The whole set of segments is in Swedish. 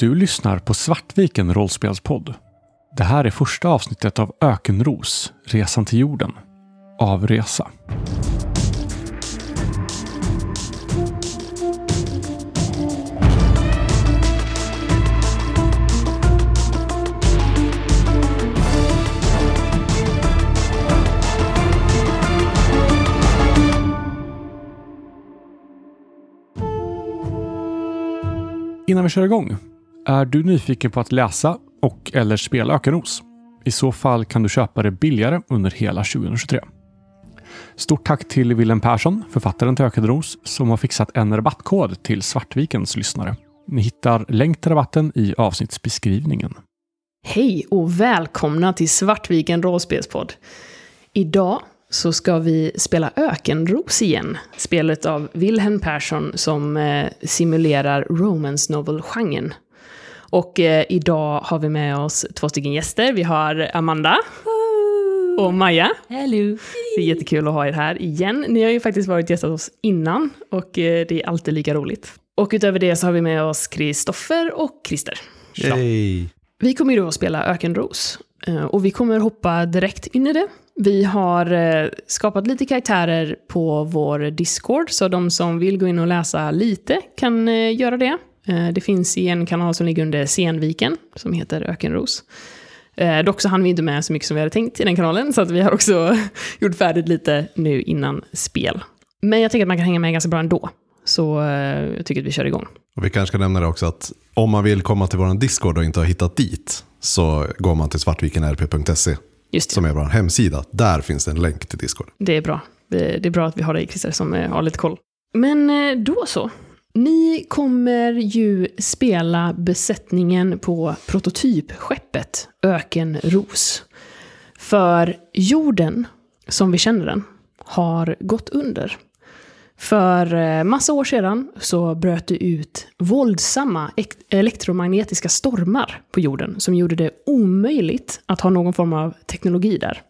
Du lyssnar på Svartviken rollspelspodd. Det här är första avsnittet av Ökenros, Resan till jorden. Avresa. Innan vi kör igång, är du nyfiken på att läsa och eller spela Ökenros? I så fall kan du köpa det billigare under hela 2023. Stort tack till Willem Persson, författaren till Ökenros, som har fixat en rabattkod till Svartvikens lyssnare. Ni hittar länk till rabatten i avsnittsbeskrivningen. Hej och välkomna till Svartviken rollspelspodd. Idag så ska vi spela Ökenros igen. Spelet av Wilhelm Persson som eh, simulerar romance novel-genren. Och eh, idag har vi med oss två stycken gäster. Vi har Amanda. Och Maja. Hello. Det är jättekul att ha er här igen. Ni har ju faktiskt varit gästat oss innan och eh, det är alltid lika roligt. Och utöver det så har vi med oss Kristoffer och Christer. Yay. Vi kommer ju då att spela Ökenros. Eh, Och vi kommer hoppa direkt in i det. Vi har eh, skapat lite karaktärer på vår Discord, så de som vill gå in och läsa lite kan göra det. Eh, Det finns i en kanal som ligger under Senviken, som heter Ökenros. Eh, Dock så hann vi inte med så mycket som vi hade tänkt i den kanalen, så att vi har också gjort färdigt lite nu innan spel. Men jag tänker att man kan hänga med ganska bra ändå. Så eh, jag tycker att vi kör igång. Och vi kanske ska nämna det också att om man vill komma till vår Discord och inte har hittat dit så går man till svartvikenrp.se som är vår hemsida. Där finns det en länk till Discord. Det är bra. Det är bra att vi har dig Christer som har lite koll. Men då så. Ni kommer ju spela besättningen på prototypskeppet Ökenros. För jorden, som vi känner den, har gått under. För eh, massa år sedan så bröt det ut våldsamma elektromagnetiska stormar på jorden som gjorde det omöjligt att ha någon form av teknologi där.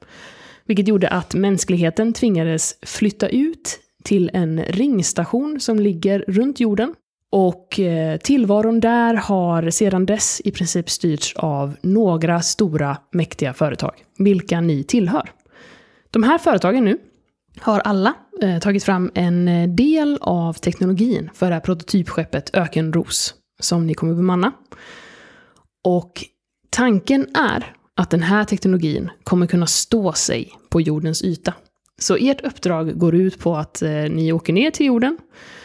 Vilket gjorde att mänskligheten tvingades flytta ut till en ringstation som ligger runt jorden. Och eh, tillvaron där har sedan dess i princip styrts av några stora mäktiga företag, vilka ni tillhör. De här företagen nu har alla eh, tagit fram en eh, del av teknologin för det här prototypskeppet Ökenros, som ni kommer bemanna. Och tanken är att den här teknologin kommer kunna stå sig på jordens yta. Så ert uppdrag går ut på att eh, ni åker ner till jorden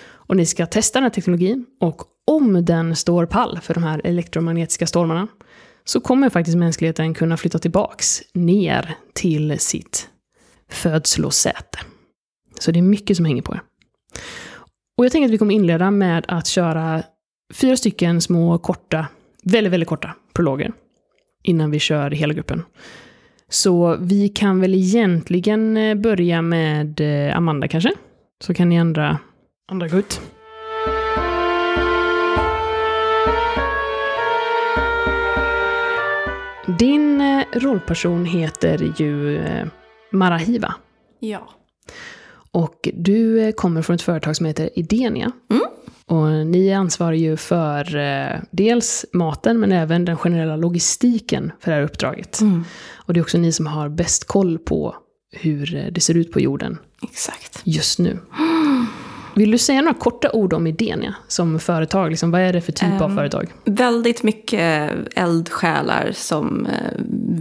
och ni ska testa den här teknologin. Och om den står pall för de här elektromagnetiska stormarna så kommer faktiskt mänskligheten kunna flytta tillbaks ner till sitt födslosäte. Så det är mycket som hänger på er. Och jag tänker att vi kommer inleda med att köra fyra stycken små korta, väldigt, väldigt korta prologer innan vi kör hela gruppen. Så vi kan väl egentligen eh, börja med eh, Amanda kanske? Så kan ni andra, andra gå ut. Din eh, rollperson heter ju Marahiva. Ja. Och du eh, kommer från ett företag som heter Idenia. Och ni ansvarar ju för eh, dels maten men även den generella logistiken för det här uppdraget. Och det är också ni som har bäst koll på hur eh, det ser ut på jorden Exakt. just nu. Vill du säga några korta ord om Idenia som företag? Liksom, vad är det för typ av Ehm, företag? Väldigt mycket eldsjälar som eh,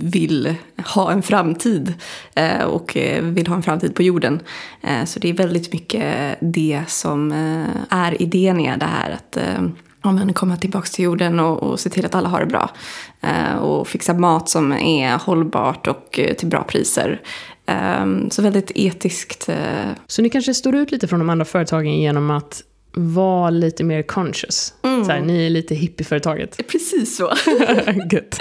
vill ha en framtid eh, och eh, vill ha en framtid på jorden. Så det är väldigt mycket det som är idén i det här. Att ja, men komma tillbaka till jorden och, och se till att alla har det bra. Eh, Och fixa mat som är hållbart och eh, till bra priser. Eh, Så väldigt etiskt. eh, Så ni kanske står ut lite från de andra företagen genom att vara lite mer conscious. Så här, ni är lite hippieföretaget. Precis så. Gött.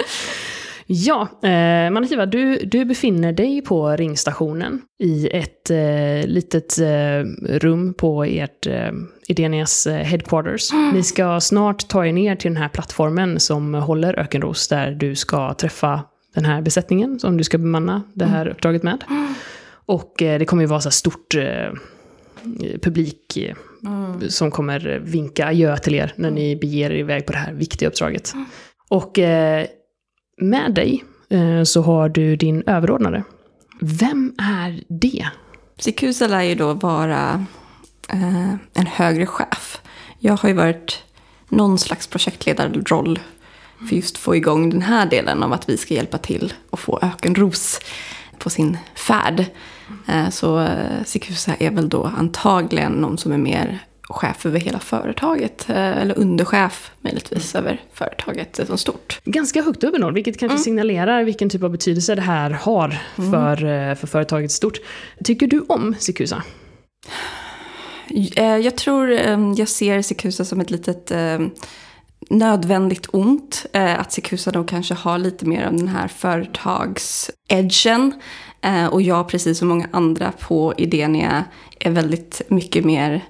Ja, eh, Manakiva, du, du befinner dig på ringstationen i ett eh, litet eh, rum på ert eh, Idenias eh, headquarters. Ni ska snart ta er ner till den här plattformen som håller Ökenros, där du ska träffa den här besättningen som du ska bemanna det här uppdraget med. Och eh, det kommer ju vara så stort, eh, publik eh, som kommer vinka adjö till er när ni beger er iväg på det här viktiga uppdraget. Och eh, med dig eh, så har du din överordnade. Vem är det? Sikusa lär ju då vara eh, en högre chef. Jag har ju varit någon slags projektledarroll för just få igång den här delen av att vi ska hjälpa till och få Ökenros på sin färd. Eh, så eh, Sikusa är väl då antagligen någon som är mer chef över hela företaget. eh, Eller underchef möjligtvis över företaget som stort. Ganska högt över noll, vilket kanske signalerar vilken typ av betydelse det här har för, eh, för företaget stort. Tycker du om Sikusa? Jag tror jag ser Sikusa som ett litet nödvändigt ont. Eh, Att Sikusa då kanske har lite mer av den här företagsedgen. Eh, Och jag, precis som många andra på Idenia, är väldigt mycket mer...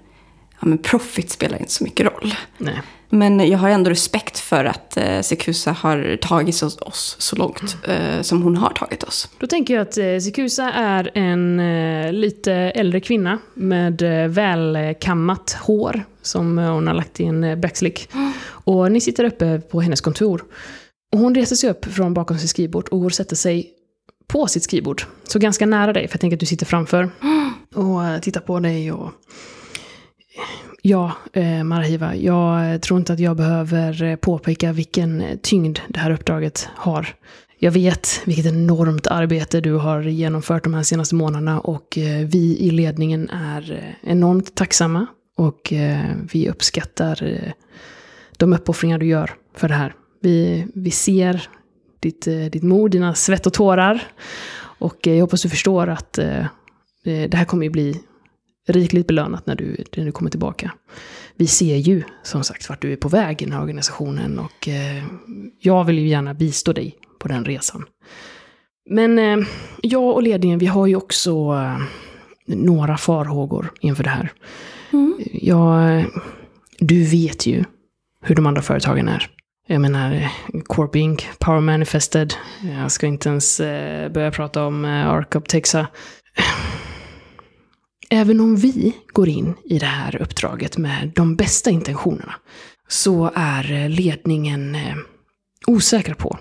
Ja, men profit spelar inte så mycket roll. Nej. Men jag har ändå respekt för att eh, Sikusa har tagit oss, oss så långt eh, som hon har tagit oss. Då tänker jag att eh, Sikusa är en eh, lite äldre kvinna med eh, välkammat hår som eh, hon har lagt i en eh, backslick. Och ni sitter uppe på hennes kontor. Och hon reser sig upp från bakom sitt skrivbord och går och sätter sig på sitt skrivbord. Så ganska nära dig, för jag tänker att du sitter framför. Och eh, tittar på dig och... Ja, eh, Marahiva, jag tror inte att jag behöver eh, påpeka vilken tyngd det här uppdraget har. Jag vet vilket enormt arbete du har genomfört de här senaste månaderna och vi i ledningen är enormt tacksamma och eh, vi uppskattar eh, de uppoffringar du gör för det här. Vi, vi ser ditt, eh, ditt mod, dina svett och tårar och eh, jag hoppas du förstår att eh, eh, det här kommer ju bli rikligt belönat när du, när du kommer tillbaka. Vi ser ju som sagt vart du är på väg i den här organisationen och eh, jag vill ju gärna bistå dig på den resan. Men eh, jag och ledningen, vi har ju också eh, några farhågor inför det här. Jag, du vet ju hur de andra företagen är. Jag menar, Corp Inc, Power Manifested. Jag ska inte ens eh, börja prata om eh, Optexa. Även om vi går in i det här uppdraget med de bästa intentionerna så är eh, ledningen eh, osäkra på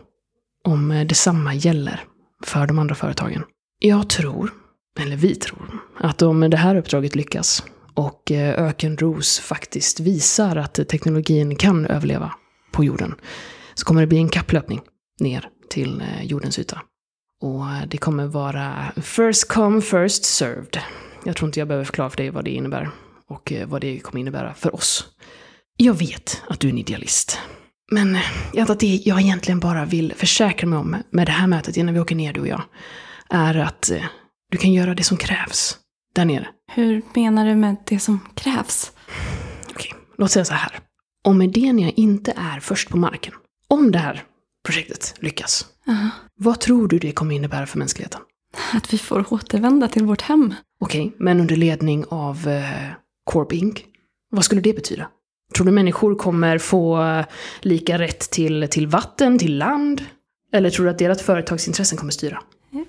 om detsamma gäller för de andra företagen. Jag tror, eller vi tror, att om det här uppdraget lyckas och eh, Ökenros faktiskt visar att teknologin kan överleva på jorden så kommer det bli en kapplöpning ner till eh, jordens yta. Och eh, det kommer vara first come, first served. Jag tror inte jag behöver förklara för dig vad det innebär och vad det kommer innebära för oss. Jag vet att du är en idealist. Men jag antar att det jag egentligen bara vill försäkra mig om med det här mötet innan vi åker ner du och jag, är att du kan göra det som krävs där nere. Hur menar du med det som krävs? Okej, låt säga så här. Om Edenia inte är först på marken, om det här projektet lyckas, Aha. vad tror du det kommer innebära för mänskligheten? Att vi får återvända till vårt hem. Okej, men under ledning av eh, Corp Inc. Vad skulle det betyda? Tror du människor kommer få lika rätt till, till vatten, till land? Eller tror du att deras företagsintressen kommer styra?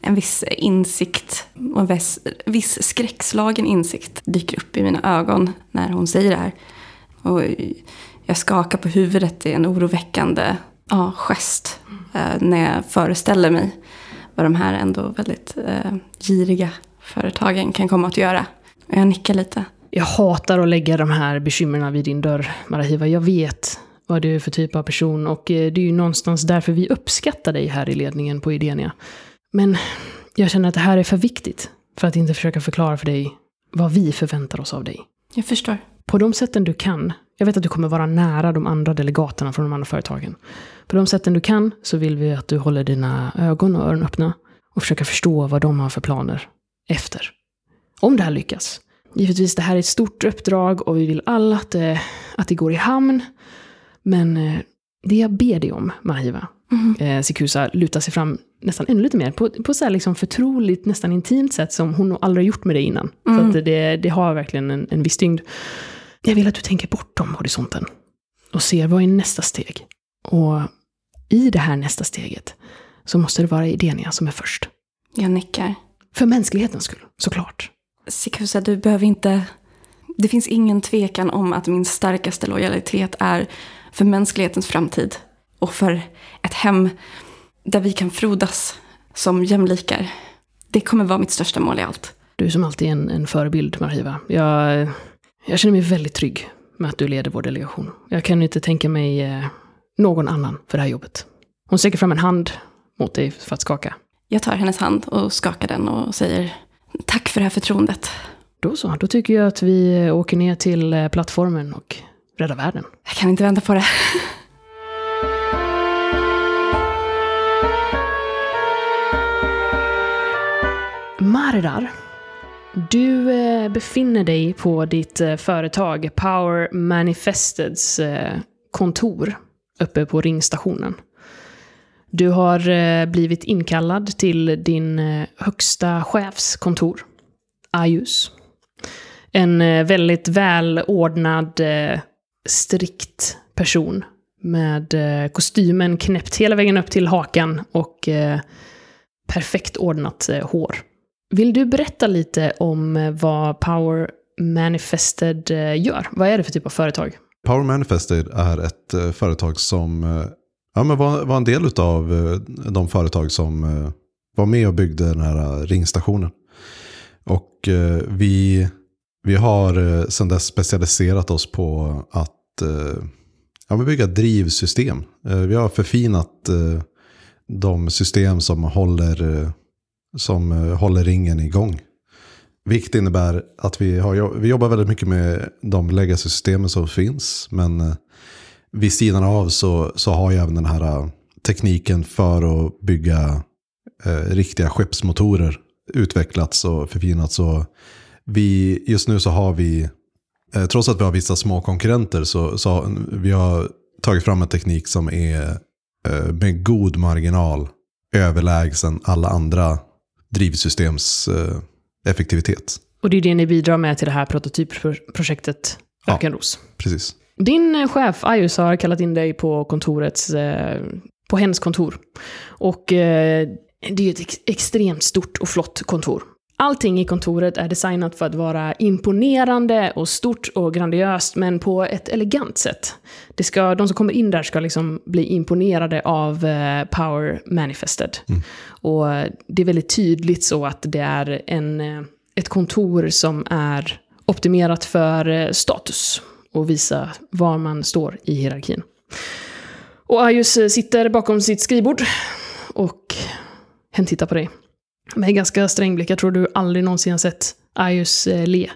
En viss insikt och en viss, viss skräckslagen insikt dyker upp i mina ögon när hon säger det här. Och jag skakar på huvudet i en oroväckande ja, gest eh, när jag föreställer mig vad de här ändå väldigt eh, giriga företagen kan komma att göra. Och jag nickar lite. Jag hatar att lägga de här bekymren vid din dörr, Marahiva. Jag vet vad du är för typ av person och eh, det är ju någonstans därför vi uppskattar dig här i ledningen på Idenia. Men jag känner att det här är för viktigt för att inte försöka förklara för dig vad vi förväntar oss av dig. Jag förstår. På de sätten du kan, jag vet att du kommer vara nära de andra delegaterna från de andra företagen. På de sätten du kan så vill vi att du håller dina ögon och öron öppna och försöker förstå vad de har för planer efter. Om det här lyckas. Givetvis, det här är ett stort uppdrag och vi vill alla att det, att det går i hamn. Men eh, det jag ber dig om, Mahiva, eh, Sikusa lutar sig fram nästan ännu lite mer på, på så här liksom förtroligt, nästan intimt sätt som hon nog aldrig gjort med dig innan. Så att det, det har verkligen en, en viss tyngd. Jag vill att du tänker bortom horisonten och ser vad är nästa steg. Och i det här nästa steget så måste det vara Idenia som är först. Jag nickar. För mänsklighetens skull, såklart. Sikusa, du behöver inte Det finns ingen tvekan om att min starkaste lojalitet är för mänsklighetens framtid och för ett hem där vi kan frodas som jämlikar. Det kommer vara mitt största mål i allt. Du är som alltid en, en förebild, Marhiva. Jag, jag känner mig väldigt trygg med att du leder vår delegation. Jag kan inte tänka mig eh, någon annan för det här jobbet. Hon sträcker fram en hand mot dig för att skaka. Jag tar hennes hand och skakar den och säger tack för det här förtroendet. Då så, då tycker jag att vi åker ner till eh, plattformen och räddar världen. Jag kan inte vänta på det. Mardar, du eh, befinner dig på ditt eh, företag Power Manifesteds eh, kontor uppe på ringstationen. Du har blivit inkallad till din högsta chefs kontor, Ayus. En väldigt välordnad, strikt person med kostymen knäppt hela vägen upp till hakan och perfekt ordnat hår. Vill du berätta lite om eh, vad Power Manifested eh, gör? Vad är det för typ av företag? Power Manifested är ett eh, företag som ja, men var, var en del av de företag som var med och byggde den här ringstationen. Och vi, vi har sedan dess specialiserat oss på att ja, men bygga drivsystem. Vi har förfinat de system som håller, som eh, håller ringen igång. Vilket innebär att vi, har, vi jobbar väldigt mycket med de legacy-systemen som finns. Men eh, vid sidan av så, så har jag även den här eh, tekniken för att bygga eh, riktiga skeppsmotorer utvecklats och förfinats. Och vi, just nu så har vi, eh, trots att vi har vissa små konkurrenter, så, så har vi har tagit fram en teknik som är eh, med god marginal överlägsen alla andra drivsystems eh, effektivitet. Och det är det ni bidrar med till det här prototypprojektet Ja. Ökenros. Precis. Din eh, chef, Ayus, har kallat in dig på kontorets, eh, på hennes kontor. Och det är ett ex- extremt stort och flott kontor. Allting i kontoret är designat för att vara imponerande och stort och grandiöst, men på ett elegant sätt. Det ska, de som kommer in där ska liksom bli imponerade av eh, Power Manifested. Och eh, det är väldigt tydligt så att det är en, eh, ett kontor som är optimerat för status och visa var man står i hierarkin. Och Ayus sitter bakom sitt skrivbord och hen tittar på dig. Med ganska sträng blick. Jag tror du aldrig någonsin har sett Ayus eh, le.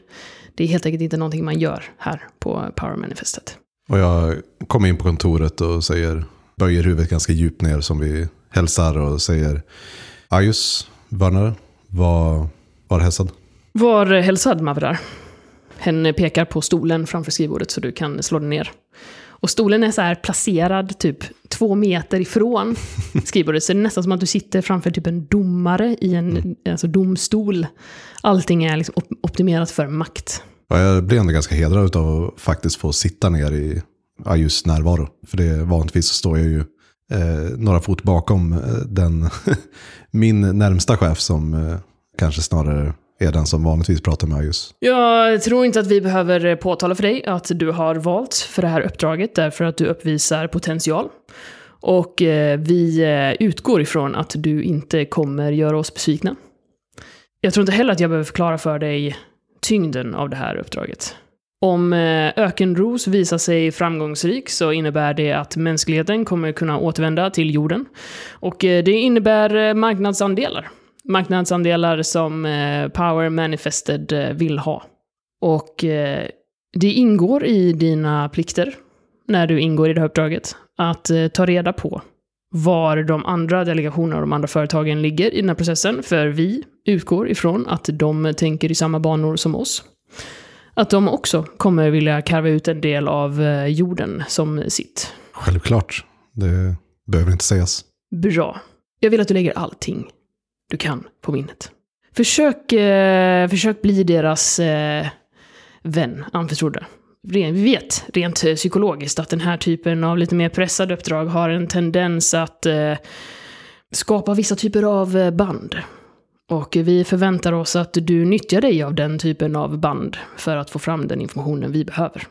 Det är helt enkelt inte någonting man gör här på Power Manifestet. Och jag kommer in på kontoret och säger, böjer huvudet ganska djupt ner som vi hälsar och säger Ajus, Werner, var, var hälsad. Var hälsad Mavrar. Hen pekar på stolen framför skrivbordet så du kan slå den ner. Och stolen är så här placerad typ två meter ifrån skrivbordet. Så det är nästan som att du sitter framför typ en domare i en alltså domstol. Allting är liksom op- optimerat för makt. Och jag blir ändå ganska hedrad av att faktiskt få sitta ner i Ajus närvaro. För det vanligtvis så står jag ju eh, några fot bakom eh, den min närmsta chef som eh, kanske snarare är den som vanligtvis pratar med Ajus. Jag tror inte att vi behöver påtala för dig att du har valt för det här uppdraget därför att du uppvisar potential. Och eh, vi eh, utgår ifrån att du inte kommer göra oss besvikna. Jag tror inte heller att jag behöver förklara för dig tyngden av det här uppdraget. Om eh, Ökenros visar sig framgångsrik så innebär det att mänskligheten kommer kunna återvända till jorden. Och det innebär marknadsandelar. Marknadsandelar som eh, Power Manifested eh, vill ha. Och eh, det ingår i dina plikter, när du ingår i det här uppdraget, att ta reda på var de andra delegationerna och de andra företagen ligger i den här processen. För vi utgår ifrån att de tänker i samma banor som oss. Att de också kommer vilja karva ut en del av jorden som sitt. Självklart, det behöver inte sägas. Bra. Jag vill att du lägger allting du kan på minnet. Försök, eh, försök bli deras eh, vän, anförtrodda. Vi vet rent eh, psykologiskt att den här typen av lite mer pressade uppdrag har en tendens att eh, skapa vissa typer av eh, band. Och vi förväntar oss att du nyttjar dig av den typen av band för att få fram den informationen vi behöver.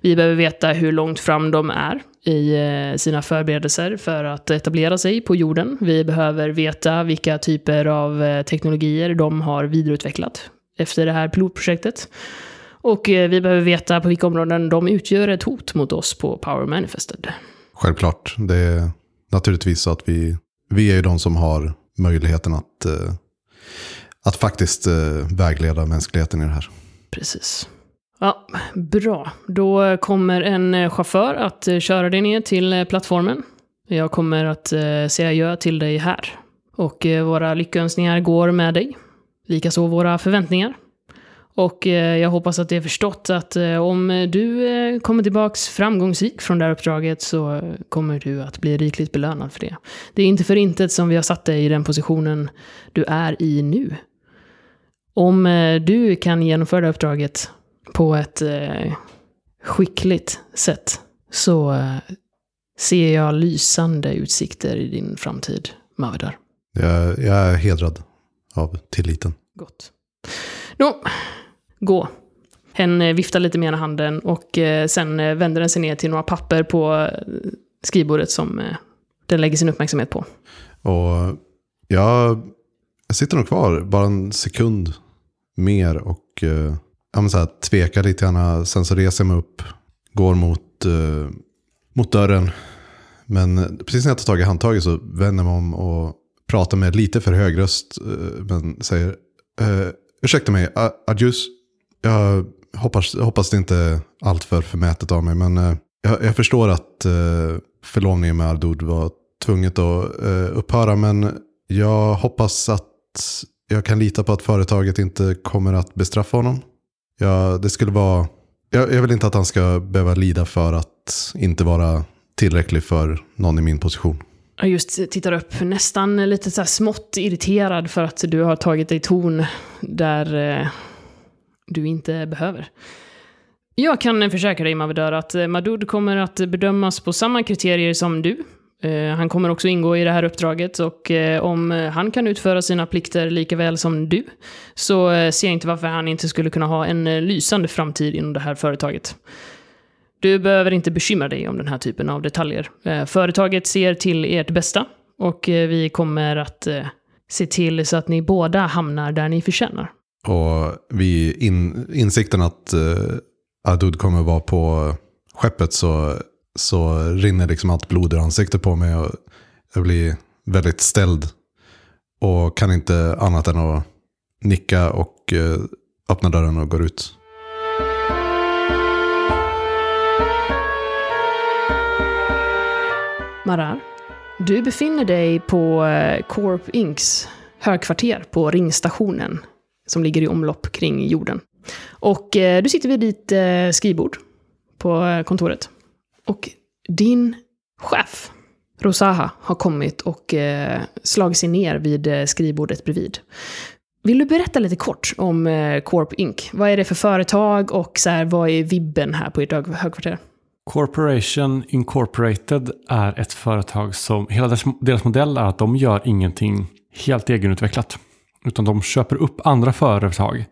Vi behöver veta hur långt fram de är i eh, sina förberedelser för att etablera sig på jorden. Vi behöver veta vilka typer av eh, teknologier de har vidareutvecklat efter det här pilotprojektet. Och eh, vi behöver veta på vilka områden de utgör ett hot mot oss på Power Manifested. Självklart. Det är naturligtvis så att vi, vi är ju de som har möjligheten att, att faktiskt vägleda mänskligheten i det här. Precis. Ja, bra. Då kommer en eh, chaufför att eh, köra dig ner till eh, plattformen. Jag kommer att säga adjö till dig här. Och våra lyckönskningar går med dig. Likaså våra förväntningar. Och jag hoppas att det är förstått att om du kommer tillbaks framgångsrik från det här uppdraget så kommer du att bli rikligt belönad för det. Det är inte för intet som vi har satt dig i den positionen du är i nu. Om du kan genomföra det här uppdraget på ett eh, skickligt sätt så eh, ser jag lysande utsikter i din framtid, Mavedar. Jag, jag är hedrad av tilliten. Gott. Nå, gå. Hen eh, viftar lite med ena handen och eh, sen eh, vänder den sig ner till några papper på eh, skrivbordet som den lägger sin uppmärksamhet på. Och jag, jag sitter nog kvar bara en sekund mer och eh, ja, men så här, tvekar lite grann. Sen så reser jag mig upp, går mot, eh, mot dörren. Men precis när jag tar tag i handtaget så vänder jag mig om och pratar med lite för hög röst. eh, Men säger, eh, ursäkta mig, Adjus. Jag hoppas, hoppas det inte är alltför förmätet av mig. Men eh, jag, jag förstår att eh, förlovningen med Ardud var tvunget att eh, upphöra. Men jag hoppas att jag kan lita på att företaget inte kommer att bestraffa honom. Ja, det skulle vara... Jag, jag vill inte att han ska behöva lida för att inte vara tillräcklig för någon i min position. Jag just tittar upp, nästan lite så här smått irriterad för att du har tagit dig ton där eh, du inte behöver. Jag kan försäkra dig, Mavedör att eh, Madud kommer att bedömas på samma kriterier som du. Eh, han kommer också ingå i det här uppdraget och eh, om han kan utföra sina plikter lika väl som du så eh, ser jag inte varför han inte skulle kunna ha en lysande framtid inom det här företaget. Du behöver inte bekymra dig om den här typen av detaljer. Företaget ser till ert bästa och vi kommer att se till så att ni båda hamnar där ni förtjänar. Och vid in, insikten att Adud kommer vara på skeppet så, så rinner liksom allt blod ur ansiktet på mig. Och jag blir väldigt ställd. Och kan inte annat än att nicka och eh, öppna dörren och går ut. Marar, du befinner dig på eh, Corp Inks högkvarter på ringstationen som ligger i omlopp kring jorden. Och eh, du sitter vid ditt skrivbord på kontoret. Och din chef, Rosaha, har kommit och eh, slagit sig ner vid eh, skrivbordet bredvid. Vill du berätta lite kort om eh, Corp Inc? Vad är det för företag och så här, vad är vibben här på ert högkvarter? Corporation Incorporated är ett företag som, hela deras, deras modell är att de gör ingenting helt egenutvecklat. Utan de köper upp andra företag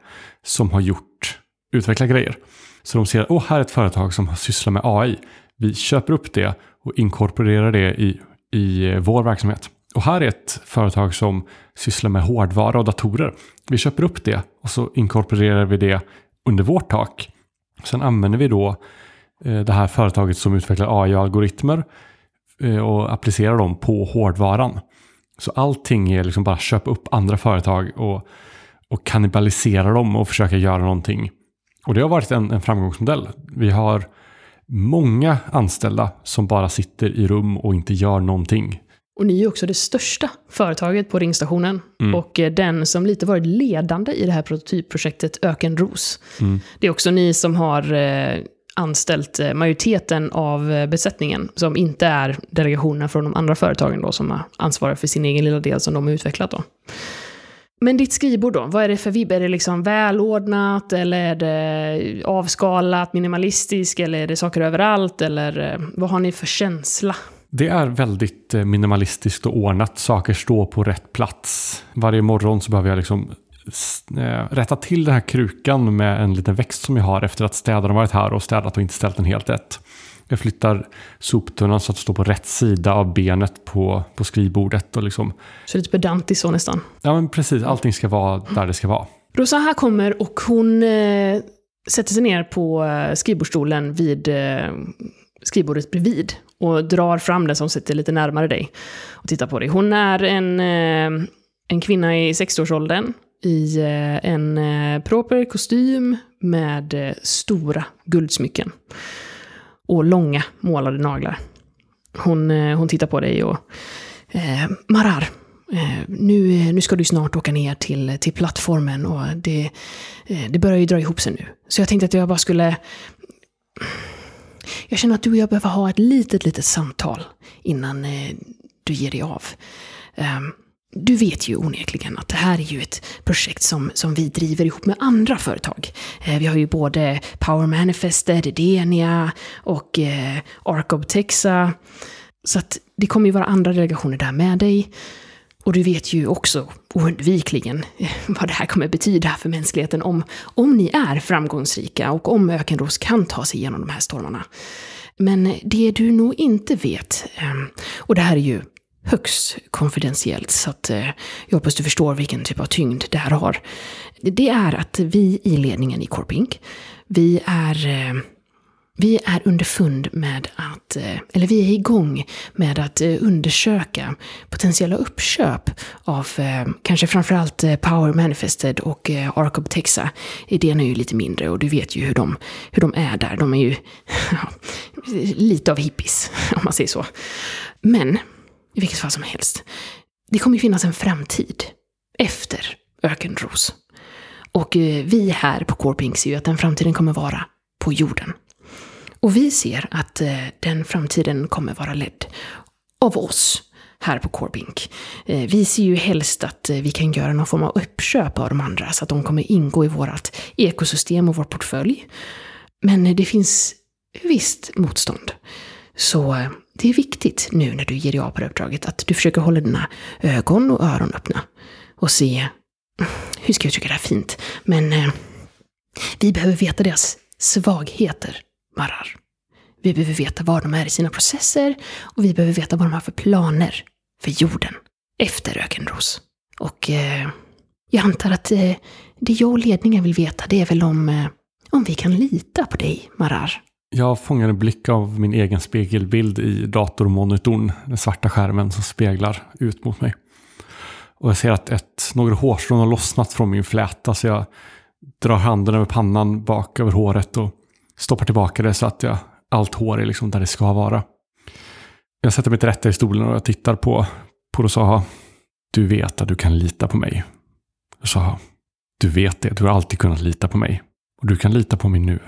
som har gjort, utvecklat grejer. Så de ser, åh här är ett företag som sysslar med AI. Vi köper upp det och inkorporerar det i, i eh, vår verksamhet. Och här är ett företag som sysslar med hårdvara och datorer. Vi köper upp det och så inkorporerar vi det under vårt tak. Sen använder vi då eh, det här företaget som utvecklar AI-algoritmer eh, och applicerar dem på hårdvaran. Så allting är liksom bara köpa upp andra företag och, och kannibalisera dem och försöka göra någonting. Och det har varit en, en framgångsmodell. Vi har många anställda som bara sitter i rum och inte gör någonting. Och ni är också det största företaget på ringstationen. Och eh, den som lite varit ledande i det här prototypprojektet Ökenros. Det är också ni som har eh, anställt eh, majoriteten av besättningen. Som inte är delegationen från de andra företagen då, som ansvarar för sin egen lilla del som de har utvecklat. Då. Men ditt skrivbord då, vad är det för vibb? Är det liksom välordnat eller är det avskalat, minimalistiskt eller är det saker överallt? Eller eh, vad har ni för känsla? Det är väldigt eh, minimalistiskt och ordnat. Saker står på rätt plats. Varje morgon så behöver jag liksom eh, rätta till den här krukan med en liten växt som jag har efter att städaren varit här och städat och inte ställt den helt rätt. Jag flyttar soptunnan så att det står på rätt sida av benet på, på skrivbordet. Och liksom. Så lite pedantiskt så nästan. Ja, men precis. Allting ska vara där det ska vara. Rosa här kommer och hon eh, sätter sig ner på eh, skrivbordsstolen vid eh, skrivbordet bredvid och drar fram den som sitter lite närmare dig och tittar på dig. Hon är en, eh, en kvinna i 60-årsåldern i eh, en eh, proper kostym med stora guldsmycken och långa målade naglar. Hon, eh, hon tittar på dig och... Eh, Marar, eh, nu, eh, nu ska du snart åka ner till, till plattformen och det, eh, det börjar ju dra ihop sig nu. Så jag tänkte att jag bara skulle... Jag känner att du och jag behöver ha ett litet, litet samtal innan eh, du ger dig av. Ehm, du vet ju onekligen att det här är ju ett projekt som, som vi driver ihop med andra företag. Eh, vi har ju både Power Manifested, Edenia och eh, Arc Texa. Så att det kommer ju vara andra delegationer där med dig. Och du vet ju också oundvikligen eh, vad det här kommer betyda för mänskligheten om, om ni är framgångsrika och om Ökenros kan ta sig igenom de här stormarna. Men det du nog inte vet, eh, och det här är ju högst konfidentiellt så att eh, jag hoppas du förstår vilken typ av tyngd det här har. Det är att vi i ledningen i Corpink, vi är eh, vi är underfund med att, eh, eller vi är igång med att undersöka potentiella uppköp av kanske framförallt Power Manifested och Arcob Texa. Idén är ju lite mindre och du vet ju hur de, hur de är där. De är ju lite av hippies, om man säger så. Men i vilket fall som helst. Det kommer ju finnas en framtid efter ökenros. Och eh, vi här på Corping ser ju att den framtiden kommer vara på jorden. Och vi ser att eh, den framtiden kommer vara ledd av oss här på Corbink. Eh, vi ser ju helst att vi kan göra någon form av uppköp av de andra så att de kommer ingå i vårt ekosystem och vår portfölj. Men det finns visst motstånd. Så det är viktigt nu när du ger dig av på det uppdraget att du försöker hålla dina ögon och öron öppna. Och se, hur ska jag uttrycka det här fint, men eh, vi behöver veta deras svagheter, Marar. Vi behöver veta var de är i sina processer och vi behöver veta vad de har för planer för jorden efter Ökenros. Och eh, jag antar att eh, det jag och ledningen vill veta det är väl om, eh, om vi kan lita på dig, Marar. Jag fångar en blick av min egen spegelbild i datormonitorn, den svarta skärmen som speglar ut mot mig. Och jag ser att ett, några hårstrån har lossnat från min fläta så jag drar handen över pannan bak över håret och stoppar tillbaka det så att jag, allt hår är liksom där det ska vara. Jag sätter mig till rätta i stolen och jag tittar på, Porosaha. Du vet att du kan lita på mig. Rosaha, du vet det. Du har alltid kunnat lita på mig. Och du kan lita på mig nu.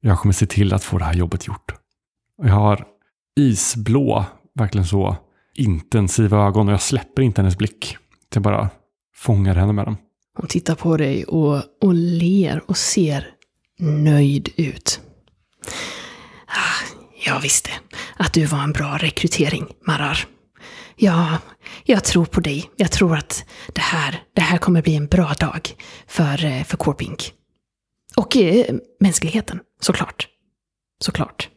Jag kommer se till att få det här jobbet gjort. Jag har isblå, verkligen så intensiva ögon och jag släpper inte hennes blick. Jag bara fångar henne med dem. Hon tittar på dig och, och ler och ser nöjd ut. Ah, jag visste att du var en bra rekrytering, Marar. Ja, jag tror på dig. Jag tror att det här, det här kommer bli en bra dag för, eh, för Corpink. Och eh, mänskligheten, såklart. Såklart.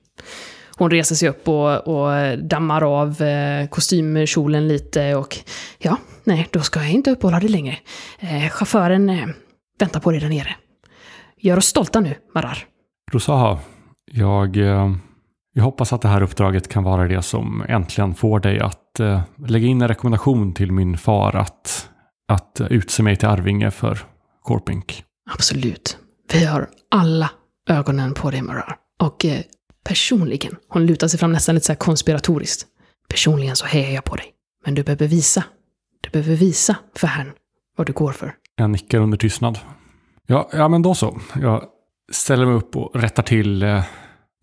Hon reser sig upp och, och dammar av eh, kostymkjolen lite och ja, nej, då ska jag inte uppehålla dig längre. Eh, chauffören eh, väntar på dig där nere. Gör oss stolta nu, Marar. Rosaha, jag, eh, jag hoppas att det här uppdraget kan vara det som äntligen får dig att eh, lägga in en rekommendation till min far att, att utse mig till arvinge för Corpink. Absolut. Vi har alla ögonen på dig, Marar. Och eh, personligen, hon lutar sig fram nästan lite så här konspiratoriskt. Personligen så hejar jag på dig. Men du behöver visa. Du behöver visa för herrn vad du går för. Jag nickar under tystnad. Ja, ja men då så. Jag ställer mig upp och rättar till, eh,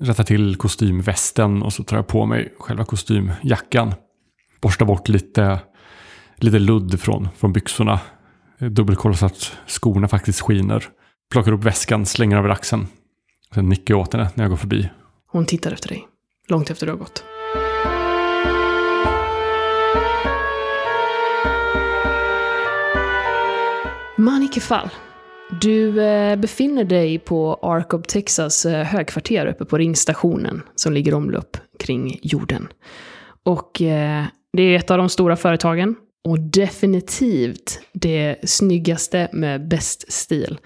rättar till kostymvästen och så tar jag på mig själva kostymjackan. Borstar bort lite, lite ludd från, från byxorna. Dubbelkollar så att skorna faktiskt skiner. Plockar upp väskan, slänger över axeln. Sen nickar jag åt henne när jag går förbi. Hon tittar efter dig. Långt efter du har gått. Manike Fall. Du eh, befinner dig på Ark of Texas eh, högkvarter uppe på ringstationen som ligger omlopp kring jorden. Och eh, det är ett av de stora företagen och definitivt det snyggaste med bäst stil.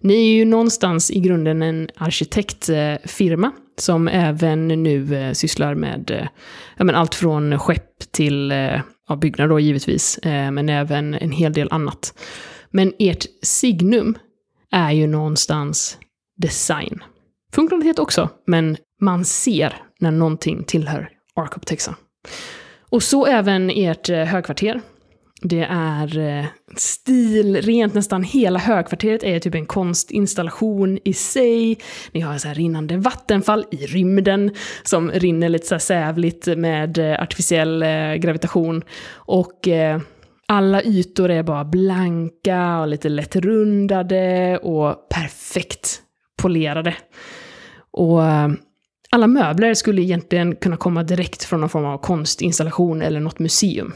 Ni är ju någonstans i grunden en arkitektfirma som även nu eh, sysslar med eh, menar, allt från skepp till eh, ja, byggnader då givetvis, men även en hel del annat. Men ert signum är ju någonstans design. Funktionalitet också, men man ser när någonting tillhör Arcoptexa. Och så även ert högkvarter. Det är eh, stilrent, nästan hela högkvarteret är typ en konstinstallation i sig. Ni har så här rinnande vattenfall i rymden som rinner lite så här sävligt med eh, artificiell eh, gravitation. Och alla ytor är bara blanka och lite lätt rundade och perfekt polerade. Och alla möbler skulle egentligen kunna komma direkt från någon form av konstinstallation eller något museum.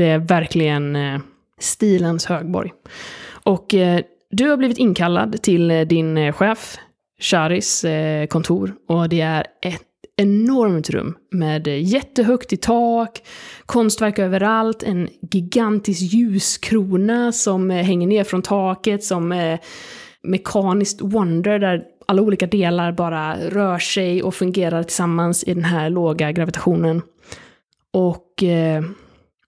Det är verkligen eh, stilens högborg. Och eh, du har blivit inkallad till eh, din chef, Charis kontor. Och det är ett enormt rum med jättehögt i tak, konstverk överallt, en gigantisk ljuskrona som hänger ner från taket som mekaniskt wonder där alla olika delar bara rör sig och fungerar tillsammans i den här låga gravitationen. Och eh,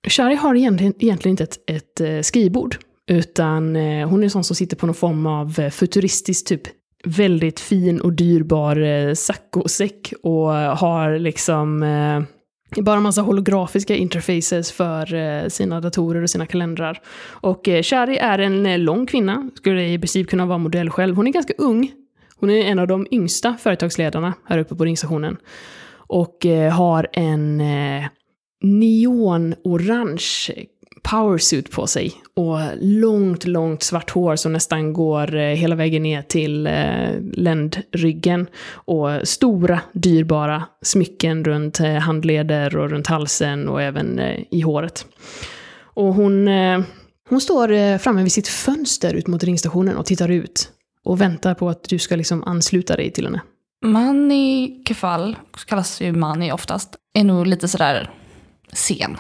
Shari har egentligen, inte ett, ett eh, skrivbord, utan eh, hon är en sån som sitter på någon form av eh, futuristisk typ väldigt fin och dyrbar saccosäck och har liksom eh, bara massa holografiska interfaces för eh, sina datorer och sina kalendrar. Och eh, Shari är en eh, lång kvinna, skulle i princip kunna vara modell själv. Hon är ganska ung. Hon är en av de yngsta företagsledarna här uppe på ringstationen. Och eh, har en eh, neonorange powersuit på sig. Och långt, långt svart hår som nästan går eh, hela vägen ner till eh, ländryggen. Och stora, dyrbara smycken runt eh, handleder och runt halsen och även eh, i håret. Och hon, eh, hon står eh, framme vid sitt fönster ut mot ringstationen och tittar ut. Och väntar på att du ska liksom ansluta dig till henne. Mani Kefal, kallas ju Mani oftast, är nog lite sådär sen.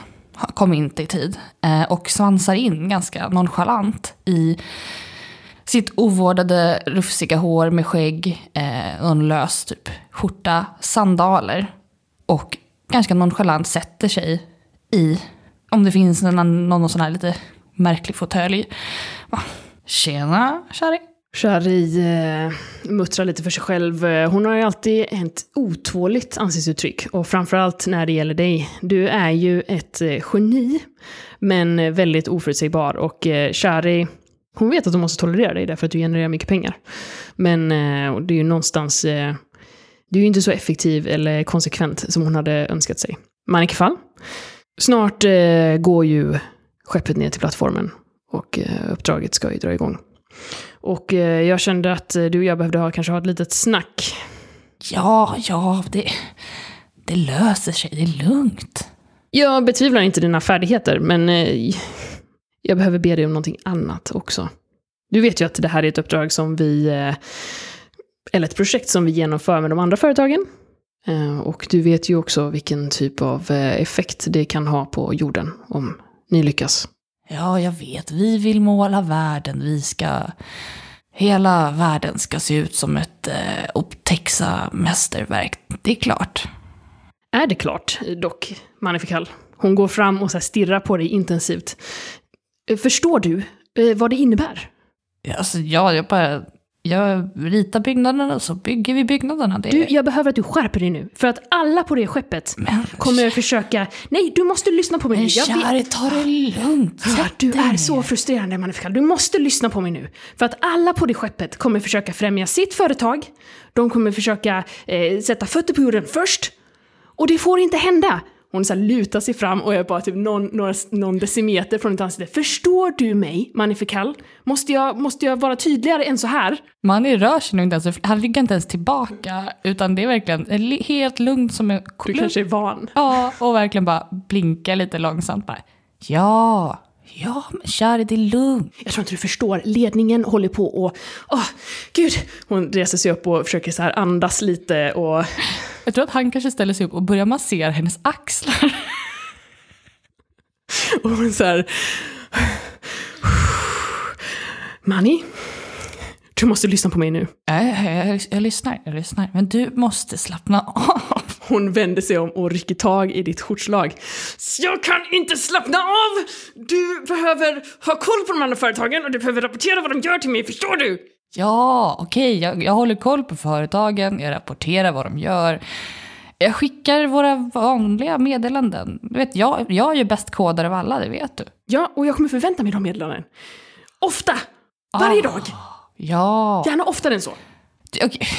Kom inte i tid. Eh, och svansar in ganska nonchalant i sitt ovårdade rufsiga hår med skägg, eh, och en lös typ skjorta, sandaler. Och ganska nonchalant sätter sig i, om det finns någon, någon sån här lite märklig fåtölj. Tjena, kärring! Shari eh, muttrar lite för sig själv. Eh, hon har ju alltid ett otåligt ansiktsuttryck. Och framförallt när det gäller dig. Du är ju ett eh, geni, men väldigt oförutsägbar. Och eh, Shari, hon vet att hon måste tolerera dig därför att du genererar mycket pengar. Men eh, det är ju någonstans... Eh, du är ju inte så effektiv eller konsekvent som hon hade önskat sig. Men i alla fall. Snart eh, går ju skeppet ner till plattformen. Och eh, uppdraget ska ju dra igång. Och eh, jag kände att eh, du och jag behövde ha, kanske ha ett litet snack. Ja, ja, det, det löser sig, det är lugnt. Jag betvivlar inte dina färdigheter, men eh, jag behöver be dig om någonting annat också. Du vet ju att det här är ett uppdrag som vi... Eller ett projekt som vi genomför med de andra företagen. Och du vet ju också vilken typ av effekt det kan ha på jorden om ni lyckas. Ja, jag vet. Vi vill måla världen. Vi ska... Hela världen ska se ut som ett eh, Optexa mästerverk. Det är klart. Är det klart, dock, Magnifikal? Hon går fram och så stirrar på dig intensivt. Eh, Förstår du eh, vad det innebär? Alltså, ja, jag bara... Jag ritar byggnaderna så bygger vi byggnaderna. Det Du, jag behöver att du skärper dig nu. För att alla på det skeppet Men- kommer försöka... Nej, du måste lyssna på mig nu. Men Jag vet- ta det lugnt. Ja, du är så frustrerande, Magnifikal. Du måste lyssna på mig nu. För att alla på det skeppet kommer försöka främja sitt företag. De kommer försöka eh, sätta fötter på jorden först. Och det får inte hända. Hon så lutar sig fram och är bara typ någon, några, någon decimeter från ditt ansikte. Förstår du mig, Magnifikal? Måste jag, måste jag vara tydligare än så här? Manny rör sig nog inte ens. Han ryggar inte ens tillbaka. Utan det är verkligen li- helt lugnt som en... Du kanske är van. Ja, och verkligen bara blinkar lite långsamt bara. Ja, Ja, men Shari, det är lugnt. Jag tror inte du förstår. Ledningen håller på och... Åh, gud! Hon reser sig upp och försöker så här andas lite och... Jag tror att han kanske ställer sig upp och börjar massera hennes axlar. Och hon så här... Mani, du måste lyssna på mig nu. Jag, jag, jag, jag lyssnar, jag lyssnar. Men du måste slappna av. Hon vänder sig om och rycker tag i ditt skjortslag. Jag kan inte slappna av! Du behöver ha koll på de andra företagen och du behöver rapportera vad de gör till mig, förstår du? Ja, okej, jag, jag håller koll på företagen, jag rapporterar vad de gör. Jag skickar våra vanliga meddelanden. Du vet, jag, jag är ju bäst kodare av alla, det vet du. Ja, och jag kommer förvänta mig de meddelanden. Ofta! Varje Ah. dag! Ja, Gärna oftare än så.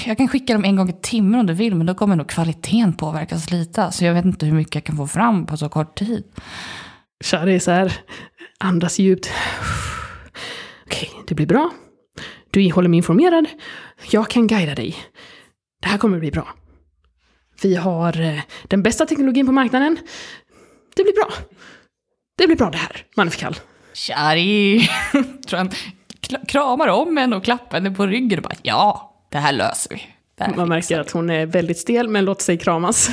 Jag kan skicka dem en gång i timmen om du vill, men då kommer nog kvaliteten påverkas lite. Så jag vet inte hur mycket jag kan få fram på så kort tid. Shari så här, andas djupt. Okej, det blir bra. Du håller mig informerad. Jag kan guida dig. Det här kommer att bli bra. Vi har eh, den bästa teknologin på marknaden. Det blir bra. Det blir bra det här, Magnifikal. Shari! Tror han kramar om henne och klappar henne på ryggen och bara ja, det här löser vi. Man märker fixar vi." att hon är väldigt stel, men låter sig kramas.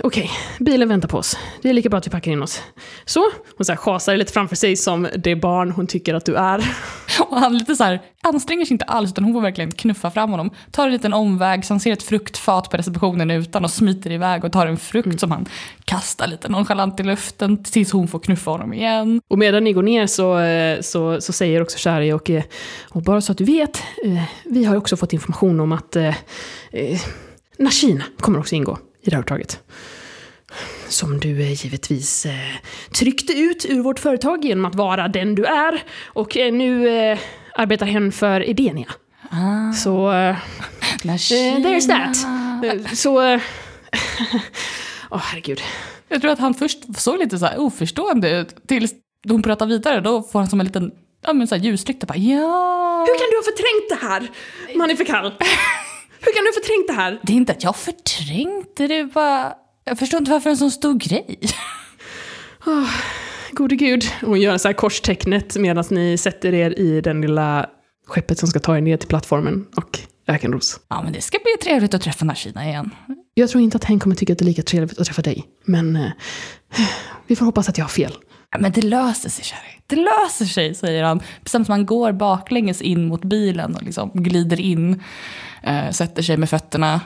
Okej, bilen väntar på oss. Det är lika bra att vi packar in oss. Så, hon så här schasar lite framför sig som det barn hon tycker att du är. Och han lite så här, anstränger sig inte alls, utan hon får verkligen knuffa fram honom. Tar en liten omväg, så han ser ett fruktfat på receptionen utan och smiter iväg och tar en frukt som han kastar lite nonchalant i luften tills hon får knuffa honom igen. Och medan ni går ner så, eh, så, så säger också Shari, och, eh, och bara så att du vet, eh, vi har också fått information om att eh, Nashina kommer också ingå i det här uppdraget. Som du eh, givetvis eh, tryckte ut ur vårt företag genom att vara den du är. Och eh, nu eh, arbetar hen för Edenia. Ah, Så, eh, there's that. så... Åh, herregud. Jag tror att han först såg lite så här oförstående ut, tills hon pratar vidare. Då får han som en liten ja, men så här ljuslykta. Bara, ja. Hur kan du ha förträngt det här, Magnifikal? Hur kan du ha förträngt det här? Det är inte att jag förträngt det, det är bara... Jag förstår inte varför en sån stor grej. Gode gud. Hon gör så här korstecknet medan ni sätter er i den lilla skeppet som ska ta er ner till plattformen och ökenros. Ja, men det ska bli trevligt att träffa Nashina igen. Jag tror inte att hen kommer tycka att det är lika trevligt att träffa dig. Men eh, vi får hoppas att jag har fel. Men det löser sig, Sherry. Det löser sig, säger han. Precis som han går baklänges in mot bilen och liksom glider in. Eh, sätter sig med fötterna.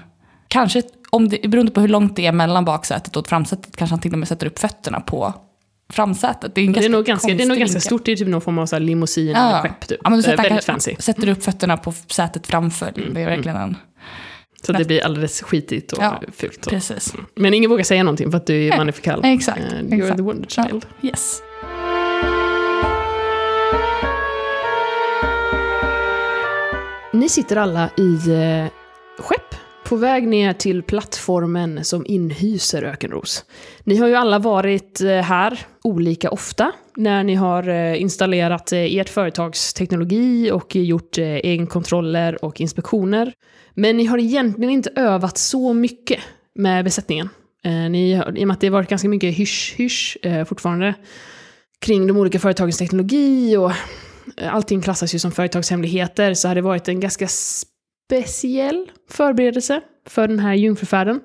Kanske, om det, beroende på hur långt det är mellan baksätet och framsätet, kanske han till och med sätter upp fötterna på framsätet. Det är, Det är nog ganska, det är nog ganska stort. Det är typ någon form av så här limousin Ja. eller skepp. Typ. Ja, men du sätter, väldigt fancy. sätter upp fötterna på sätet framför. Det är verkligen en... Så det blir alldeles skitigt och Ja, fult. Och. Precis. Men ingen vågar säga någonting för att du är Nej, magnifikal. exakt, Eh, You're exakt. the wonder child. Yes. Ni sitter alla i eh, skepp på väg ner till plattformen som inhyser Ökenros. Ni har ju alla varit eh, här olika ofta när ni har installerat ert företags teknologi och gjort egenkontroller och inspektioner. Men ni har egentligen inte övat så mycket med besättningen. Eh, ni, I och med att det har varit ganska mycket hysch-hysch eh, fortfarande kring de olika företagens teknologi och eh, allting klassas ju som företagshemligheter så har det varit en ganska speciell förberedelse för den här jungfrufärden.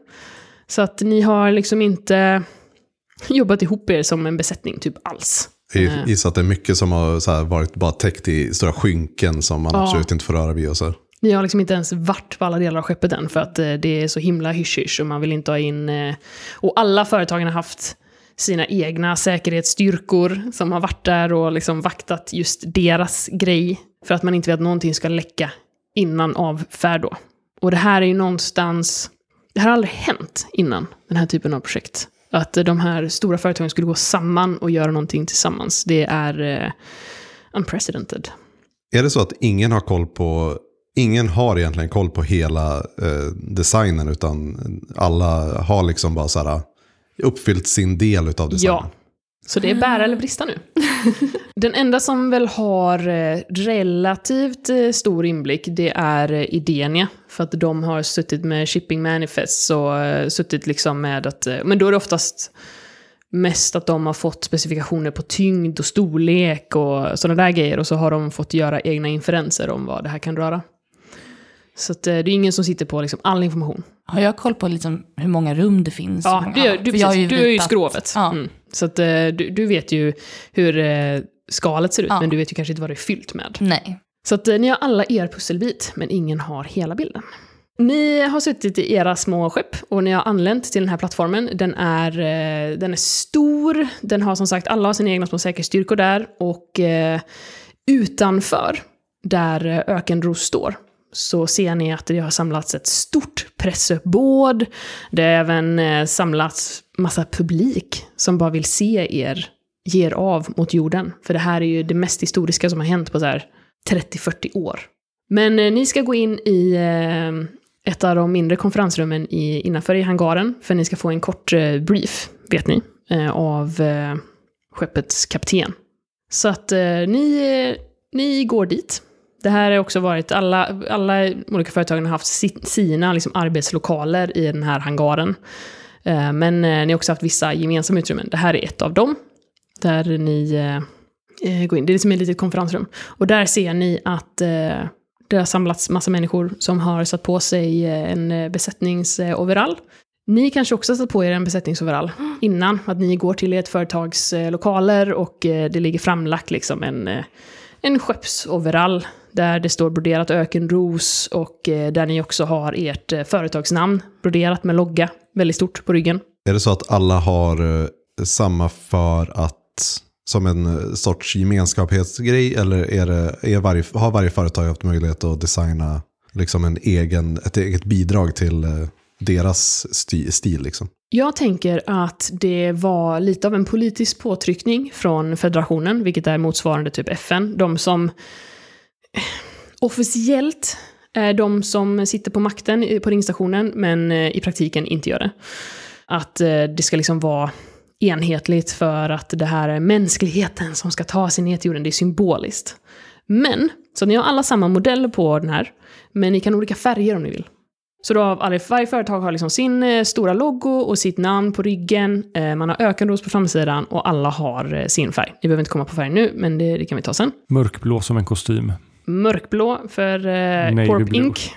Så att ni har liksom inte jobbat ihop er som en besättning typ alls. Jag gissar att det är mycket som har varit bara täckt i stora skynken som man Ja. absolut inte får röra vid. Och så. Ni har liksom inte ens varit på alla delar av skeppet än för att eh, det är så himla hysch-hysch och man vill inte ha in... Eh, och alla företagen har haft sina egna säkerhetsstyrkor som har varit där och liksom vaktat just deras grej. För att man inte vill att någonting ska läcka innan avfärd då. Och det här är ju någonstans... Det här har aldrig hänt innan, den här typen av projekt. Att eh, de här stora företagen skulle gå samman och göra någonting tillsammans. Det är eh, unprecedented. Är det så att ingen har koll på, ingen har egentligen koll på hela eh, designen utan alla har liksom bara så här uppfyllt sin del av designen? Ja. Så det är bära eller brista nu. Den enda som väl har eh, relativt eh, stor inblick, det är eh, Idenia. För att de har suttit med shipping manifests och eh, suttit liksom med att... eh, Men då är det oftast mest att de har fått specifikationer på tyngd och storlek och sådana där grejer. Och så har de fått göra egna inferenser om vad det här kan röra. Så att, eh, det är ingen som sitter på liksom all information. Har jag koll på liksom hur många rum det finns? Ja, du, du, För jag har precis, du är ju skrovet. Ja. Mm. Så att, eh, du, du vet ju hur eh, skalet ser ut, Ja. men du vet ju kanske inte vad det är fyllt med. Nej. Så att ni har alla er pusselbit, men ingen har hela bilden. Ni har suttit i era små skepp och ni har anlänt till den här plattformen. Den är, den är stor, den har som sagt alla sina egna små säkerhetsstyrkor där och utanför, där Ökenros står, så ser ni att det har samlats ett stort pressuppbåd. Det har även eh, samlats massa publik som bara vill se er ge er av mot jorden. För det här är ju det mest historiska som har hänt på så här 30-40 år. Men eh, ni ska gå in i eh, ett av de mindre konferensrummen i, innanför i hangaren, för ni ska få en kort brief, vet ni, av skeppets kapten. Så att ni, ni går dit. Det här har också varit, alla, alla olika företagen har haft si, sina liksom, arbetslokaler i den här hangaren. Eh, men eh, ni har också haft vissa gemensamma utrymmen. Det här är ett av dem. Där ni eh, går in. Det är liksom ett litet konferensrum. Och där ser ni att det har samlats massa människor som har satt på sig en besättningsoverall. Ni kanske också har satt på er en besättningsoverall innan, att ni går till ert företags lokaler och det ligger framlagt liksom en, en skeppsoverall där det står broderat ökenros och eh, där ni också har ert eh, företagsnamn broderat med logga väldigt stort på ryggen. Är det så att alla har eh, samma för att, som en sorts gemenskapsgrej, eller är det, är varje, har varje företag haft möjlighet att designa liksom en egen, ett eget bidrag till deras sti, stil? Liksom? Jag tänker att det var lite av en politisk påtryckning från federationen, vilket är motsvarande typ FN. De som officiellt är de som sitter på makten på ringstationen, men eh, i praktiken inte gör det. Att eh, det ska liksom vara enhetligt för att det här är mänskligheten som ska ta sig ner till jorden. Det är symboliskt. Men, så ni har alla samma modell på den här, men ni kan olika färger om ni vill. Så då har varje, varje företag har liksom sin eh, stora logo och sitt namn på ryggen. Man har ökenros på framsidan och alla har sin färg. Ni behöver inte komma på färg nu, men det, det kan vi ta sen. Mörkblå som en kostym. Mörkblå för eh, Corp. Inc.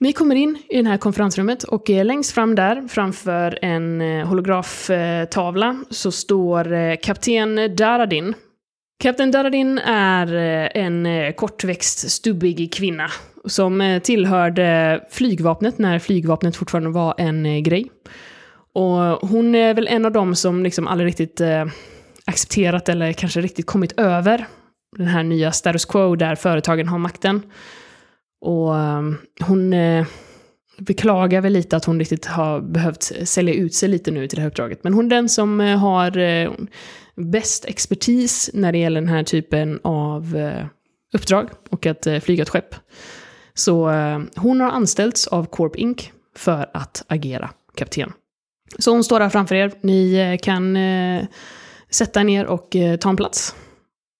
Ni kommer in i det här konferensrummet och eh, längst fram där, framför en eh, holograftavla, så står eh, kapten Daradin. Kapten Daradin är eh, en eh, kortväxt, stubbig kvinna som eh, tillhörde flygvapnet när flygvapnet fortfarande var en eh, grej. Och hon är väl en av dem som liksom aldrig riktigt eh, accepterat eller kanske riktigt kommit över den här nya status quo där företagen har makten. Och ehm, hon eh, beklagar väl lite att hon riktigt har behövt sälja ut sig lite nu till det här uppdraget. Men hon är den som eh, har eh, bäst expertis när det gäller den här typen av uppdrag och att flyga ett skepp. Så hon har anställts av Corp Inc. för att agera kapten. Så hon står där framför er. Ni kan sätta er ner och ta en plats.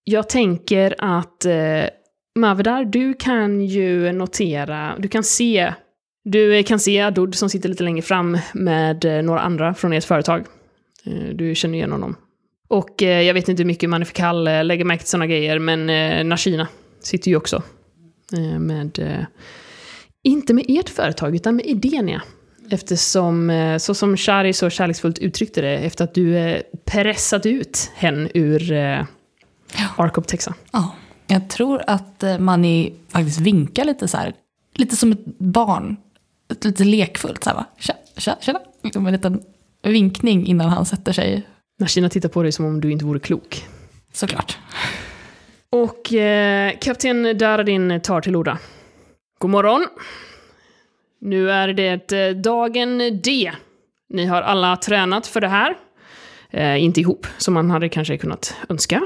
Jag tänker att eh, Mavedar, du kan ju notera, du kan se, du kan se Adud som sitter lite längre fram med eh, några andra från ert företag. Eh, du känner igen honom. Och eh, jag vet inte hur mycket Manifikal eh, lägger märke till sådana grejer, men eh, Nashina sitter ju också eh, med, eh, inte med ert företag, utan med Idenia. Eftersom, eh, så som Shari så kärleksfullt uttryckte det, efter att du eh, pressat ut henne ur eh, Ark Texa. Ja. Jag tror att eh, Manny faktiskt vinkar lite så här. Lite som ett barn. Lite lekfullt så här va. Tja, tja, tjena. Liksom en liten vinkning innan han sätter sig. Nashina tittar på dig som om du inte vore klok. Såklart. Och eh, kapten Daradin tar till orda. God morgon. Nu är det eh, dagen D. Ni har alla tränat för det här. Eh, inte ihop, som man hade kanske kunnat önska.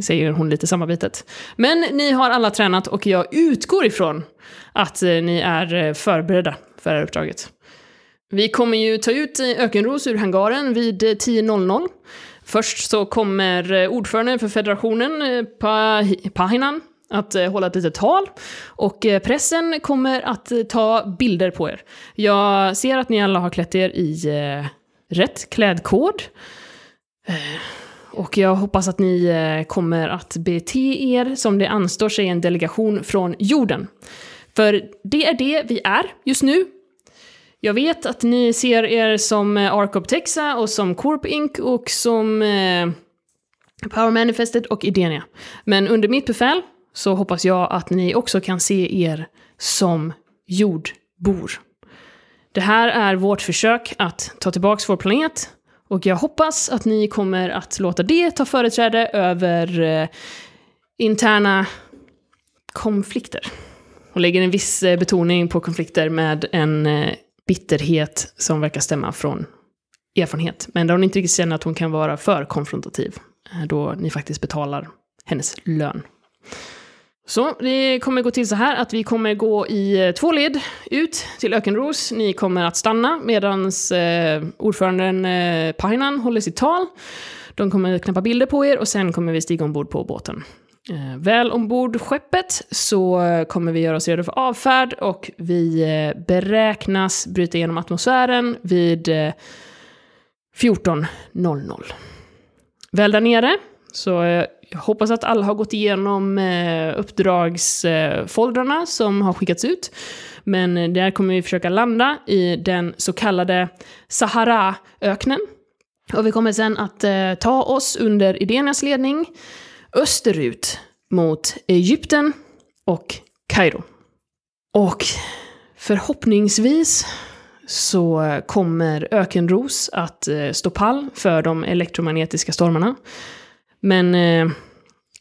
Säger hon lite sammanbitet. Men ni har alla tränat och jag utgår ifrån att eh, ni är eh, förberedda för det här uppdraget. Vi kommer ju ta ut eh, Ökenros ur hangaren vid 10.00. Först så kommer ordföranden för federationen, Pahinan, att hålla ett litet tal. Och pressen kommer att ta bilder på er. Jag ser att ni alla har klätt er i rätt klädkod. Och jag hoppas att ni eh, kommer att bete er som det anstår sig en delegation från jorden. För det är det vi är just nu. Jag vet att ni ser er som eh, Arcop Texa och som Corp Inc. och som eh, Power Manifested och Idenia. Men under mitt befäl så hoppas jag att ni också kan se er som jordbor. Det här är vårt försök att ta tillbaka vår planet och jag hoppas att ni kommer att låta det ta företräde över eh, interna konflikter. Och lägger en viss eh, betoning på konflikter med en eh, bitterhet som verkar stämma från erfarenhet. Men där hon inte riktigt känner att hon kan vara för konfrontativ. eh, Då ni faktiskt betalar hennes lön. Så det kommer gå till så här att vi kommer gå i eh, två led ut till Ökenros. Ni kommer att stanna medan eh, ordföranden eh, Painan håller sitt tal. De kommer knäppa bilder på er och sen kommer vi stiga ombord på båten. Eh, väl ombord skeppet så eh, kommer vi göra oss redo för avfärd och vi eh, beräknas bryta igenom atmosfären vid eh, 14.00. Väl där nere så eh, jag hoppas att alla har gått igenom eh, uppdragsfoldrarna som har skickats ut. Men eh, där kommer vi försöka landa i den så kallade Sahara-öknen. Och vi kommer sen att eh, ta oss under Idenias ledning österut mot Egypten och Kairo. Och förhoppningsvis så kommer ökenros att stå pall för de elektromagnetiska stormarna. Men eh,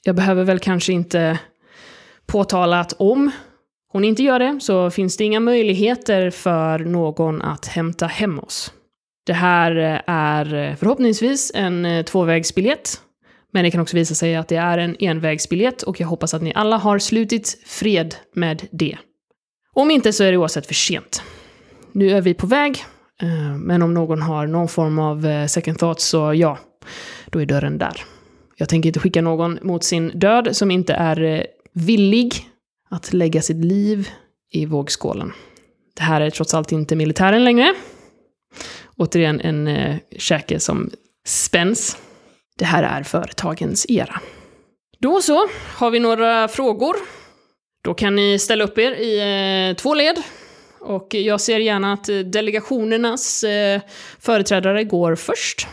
jag behöver väl kanske inte påtala att om hon inte gör det så finns det inga möjligheter för någon att hämta hem oss. Det här eh, är eh, förhoppningsvis en eh, tvåvägsbiljett. Men det kan också visa sig att det är en envägsbiljett och jag hoppas att ni alla har slutit fred med det. Om inte så är det oavsett för sent. Nu är vi på väg, men om någon har någon form av second thoughts så ja, då är dörren där. Jag tänker inte skicka någon mot sin död som inte är eh, villig att lägga sitt liv i vågskålen. Det här är trots allt inte militären längre. Återigen en eh, käke som spänns. Det här är företagens era. Då så, har vi några frågor? Då kan ni ställa upp er i eh, två led. Och jag ser gärna att delegationernas eh, företrädare går först.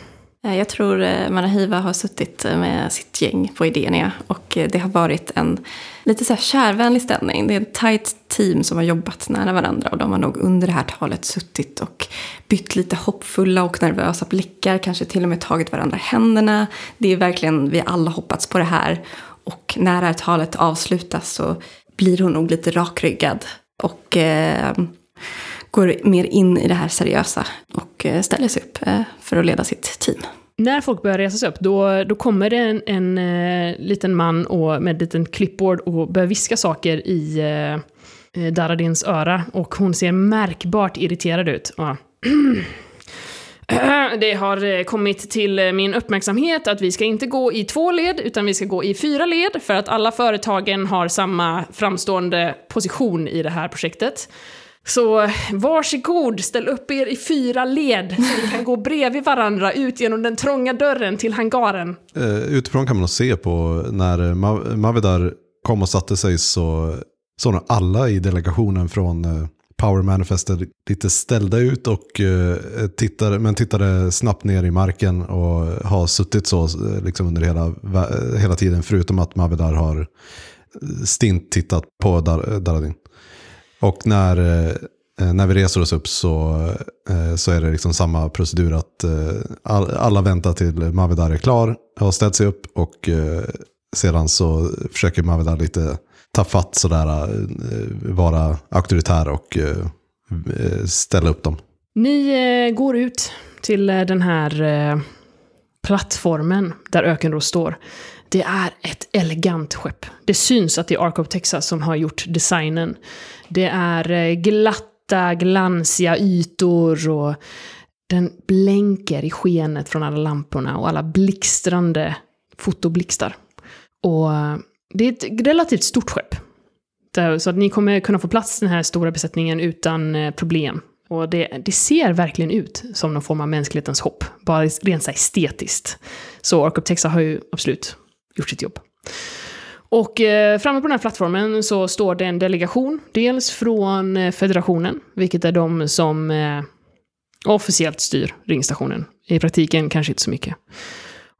Eh, jag tror eh, Marahiva har suttit eh, med sitt gäng på Idenia och det har varit en lite så här kärvänlig ställning. Det är ett tajt team som har jobbat nära varandra och de har nog under det här talet suttit och bytt lite hoppfulla och nervösa blickar, kanske till och med tagit varandra i händerna. Det är verkligen, vi har alla hoppats på det här och när det här talet avslutas så blir hon nog lite rakryggad och eh, går mer in i det här seriösa och eh, ställer sig upp eh, för att leda sitt team. När folk börjar resa sig upp, då, då kommer det en, en eh, liten man och, med en liten clipboard och börjar viska saker i eh, Daradins öra. Och hon ser märkbart irriterad ut. Och, Det har kommit till min uppmärksamhet att vi ska inte gå i två led, utan vi ska gå i fyra led, för att alla företagen har samma framstående position i det här projektet. Så varsågod, ställ upp er i fyra led, så ni kan gå bredvid varandra ut genom den trånga dörren till hangaren. Uh, utifrån kan man nog se på när eh, Mav Mavidar kom och satte sig så såg nog alla i delegationen från eh, Power Manifested lite ställda ut och uh, tittade, men tittade snabbt ner i marken och har suttit så liksom under hela, hela tiden förutom att Mavidar har stint tittat på Dar- Daradin. Och när, eh, när vi reser oss upp så, eh, så är det liksom samma procedur att eh, all, alla väntar till Mavedar är klar, har ställt sig upp och sedan så försöker Mavedar lite ta fatt sådär, vara auktoritär och ställa upp dem. Ni går ut till den här plattformen där Ökenros står. Det är ett elegant skepp. Det syns att det är Ark of Texas som har gjort designen. Det är eh, glatta, glansiga ytor och den blänker i skenet från alla lamporna och alla blixtrande fotoblixtar. Och eh, det är ett relativt stort skepp. Så att ni kommer kunna få plats i den här stora besättningen utan eh, problem. Och det, det ser verkligen ut som någon form av mänsklighetens hopp. Bara rent så här estetiskt. Så Arcoptexa har ju absolut gjort sitt jobb. Och eh, framme på den här plattformen så står det en delegation. Dels från eh, federationen, vilket är de som eh, officiellt styr ringstationen. I praktiken kanske inte så mycket.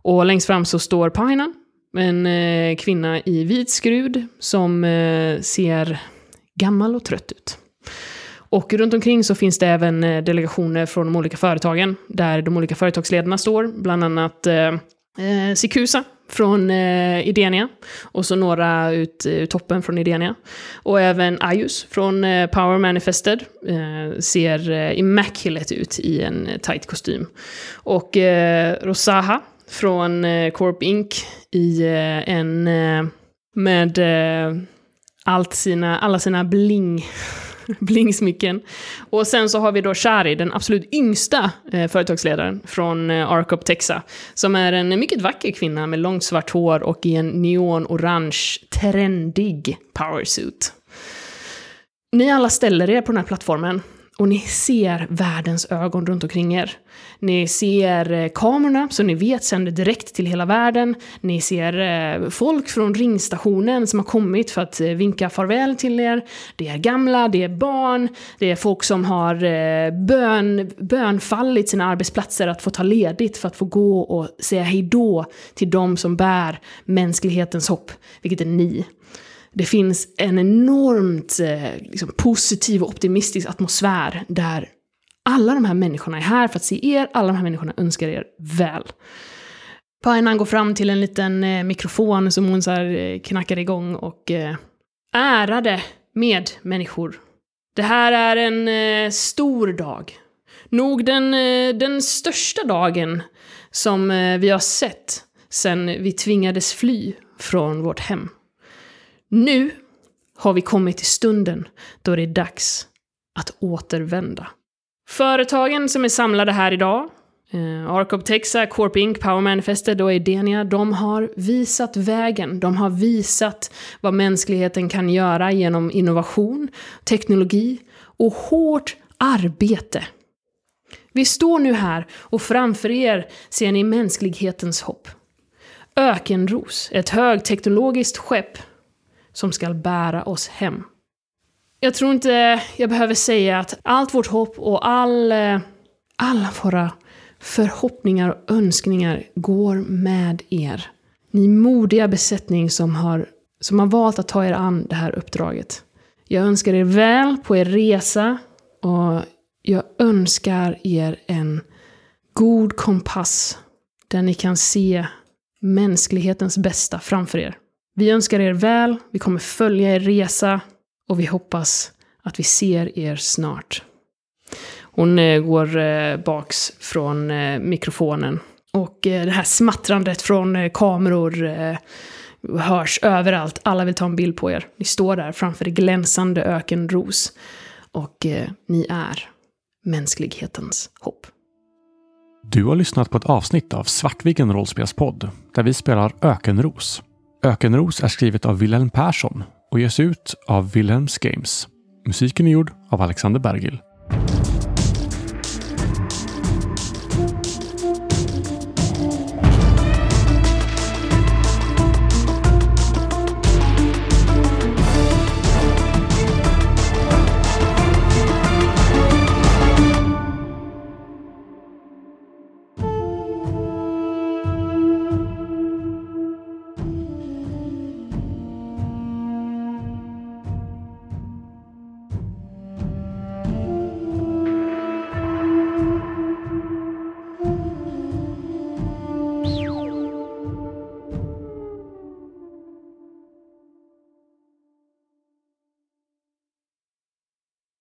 Och längst fram så står Painan, en eh, kvinna i vit skrud som eh, ser gammal och trött ut. Och runt omkring så finns det även eh, delegationer från de olika företagen, där de olika företagsledarna står, bland annat eh, eh Sikusa från eh, Idenia. Och så några ut eh, ur toppen från Idenia. Och även Ayus från eh, Power Manifested. Eh, ser eh, immaculate ut i en eh, tight kostym. Och eh, Rosaha från eh, Corp Inc. i en... med allt sina, alla sina bling blingsmycken. Och sen så har vi då Shari, den absolut yngsta eh, företagsledaren från eh, Arcop Texa. Som är en mycket vacker kvinna med långt svart hår och i en neonorange, trendig powersuit. Ni alla ställer er på den här plattformen och ni ser världens ögon runt omkring er. Ni ser eh, kamerorna, så ni vet sänder direkt till hela världen. Ni ser eh, folk från ringstationen som har kommit för att eh, vinka farväl till er. Det är gamla, det är barn, det är folk som har bön, bönfallit sina arbetsplatser att få ta ledigt för att få gå och säga hejdå till de som bär mänsklighetens hopp, vilket är ni. Det finns en enormt eh, liksom, positiv och optimistisk atmosfär där alla de här människorna är här för att se er, alla de här människorna önskar er väl. Painan går fram till en liten eh, mikrofon som hon så här, eh, knackar igång och eh, ärade medmänniskor. Det här är en eh, stor dag. Nog den, eh, den största dagen som eh, vi har sett sen vi tvingades fly från vårt hem. Nu har vi kommit till stunden då det är dags att återvända. Företagen som är samlade här idag, eh, Arcop Texa, Corp Inc, Power Manifested och Edenia, de har visat vägen. De har visat vad mänskligheten kan göra genom innovation, teknologi och hårt arbete. Vi står nu här och framför er ser ni mänsklighetens hopp. Ökenros, ett högteknologiskt skepp som ska bära oss hem. Jag tror inte jag behöver säga att allt vårt hopp och all, eh, alla våra förhoppningar och önskningar går med er. Ni modiga besättning som har, som har valt att ta er an det här uppdraget. Jag önskar er väl på er resa och jag önskar er en god kompass där ni kan se mänsklighetens bästa framför er. Vi önskar er väl, vi kommer följa er resa och vi hoppas att vi ser er snart. Hon eh, går eh, baks från eh, mikrofonen. Och det här smattrandet från kameror hörs överallt. Alla vill ta en bild på er. Ni står där framför det glänsande ökenros. Och ni är mänsklighetens hopp. Du har lyssnat på ett avsnitt av Svartviken rollspelspodd där vi spelar Ökenros. Ökenros är skrivet av Wilhelm Persson och ges ut av Wilhelms Games. Musiken är gjord av Alexander Bergil.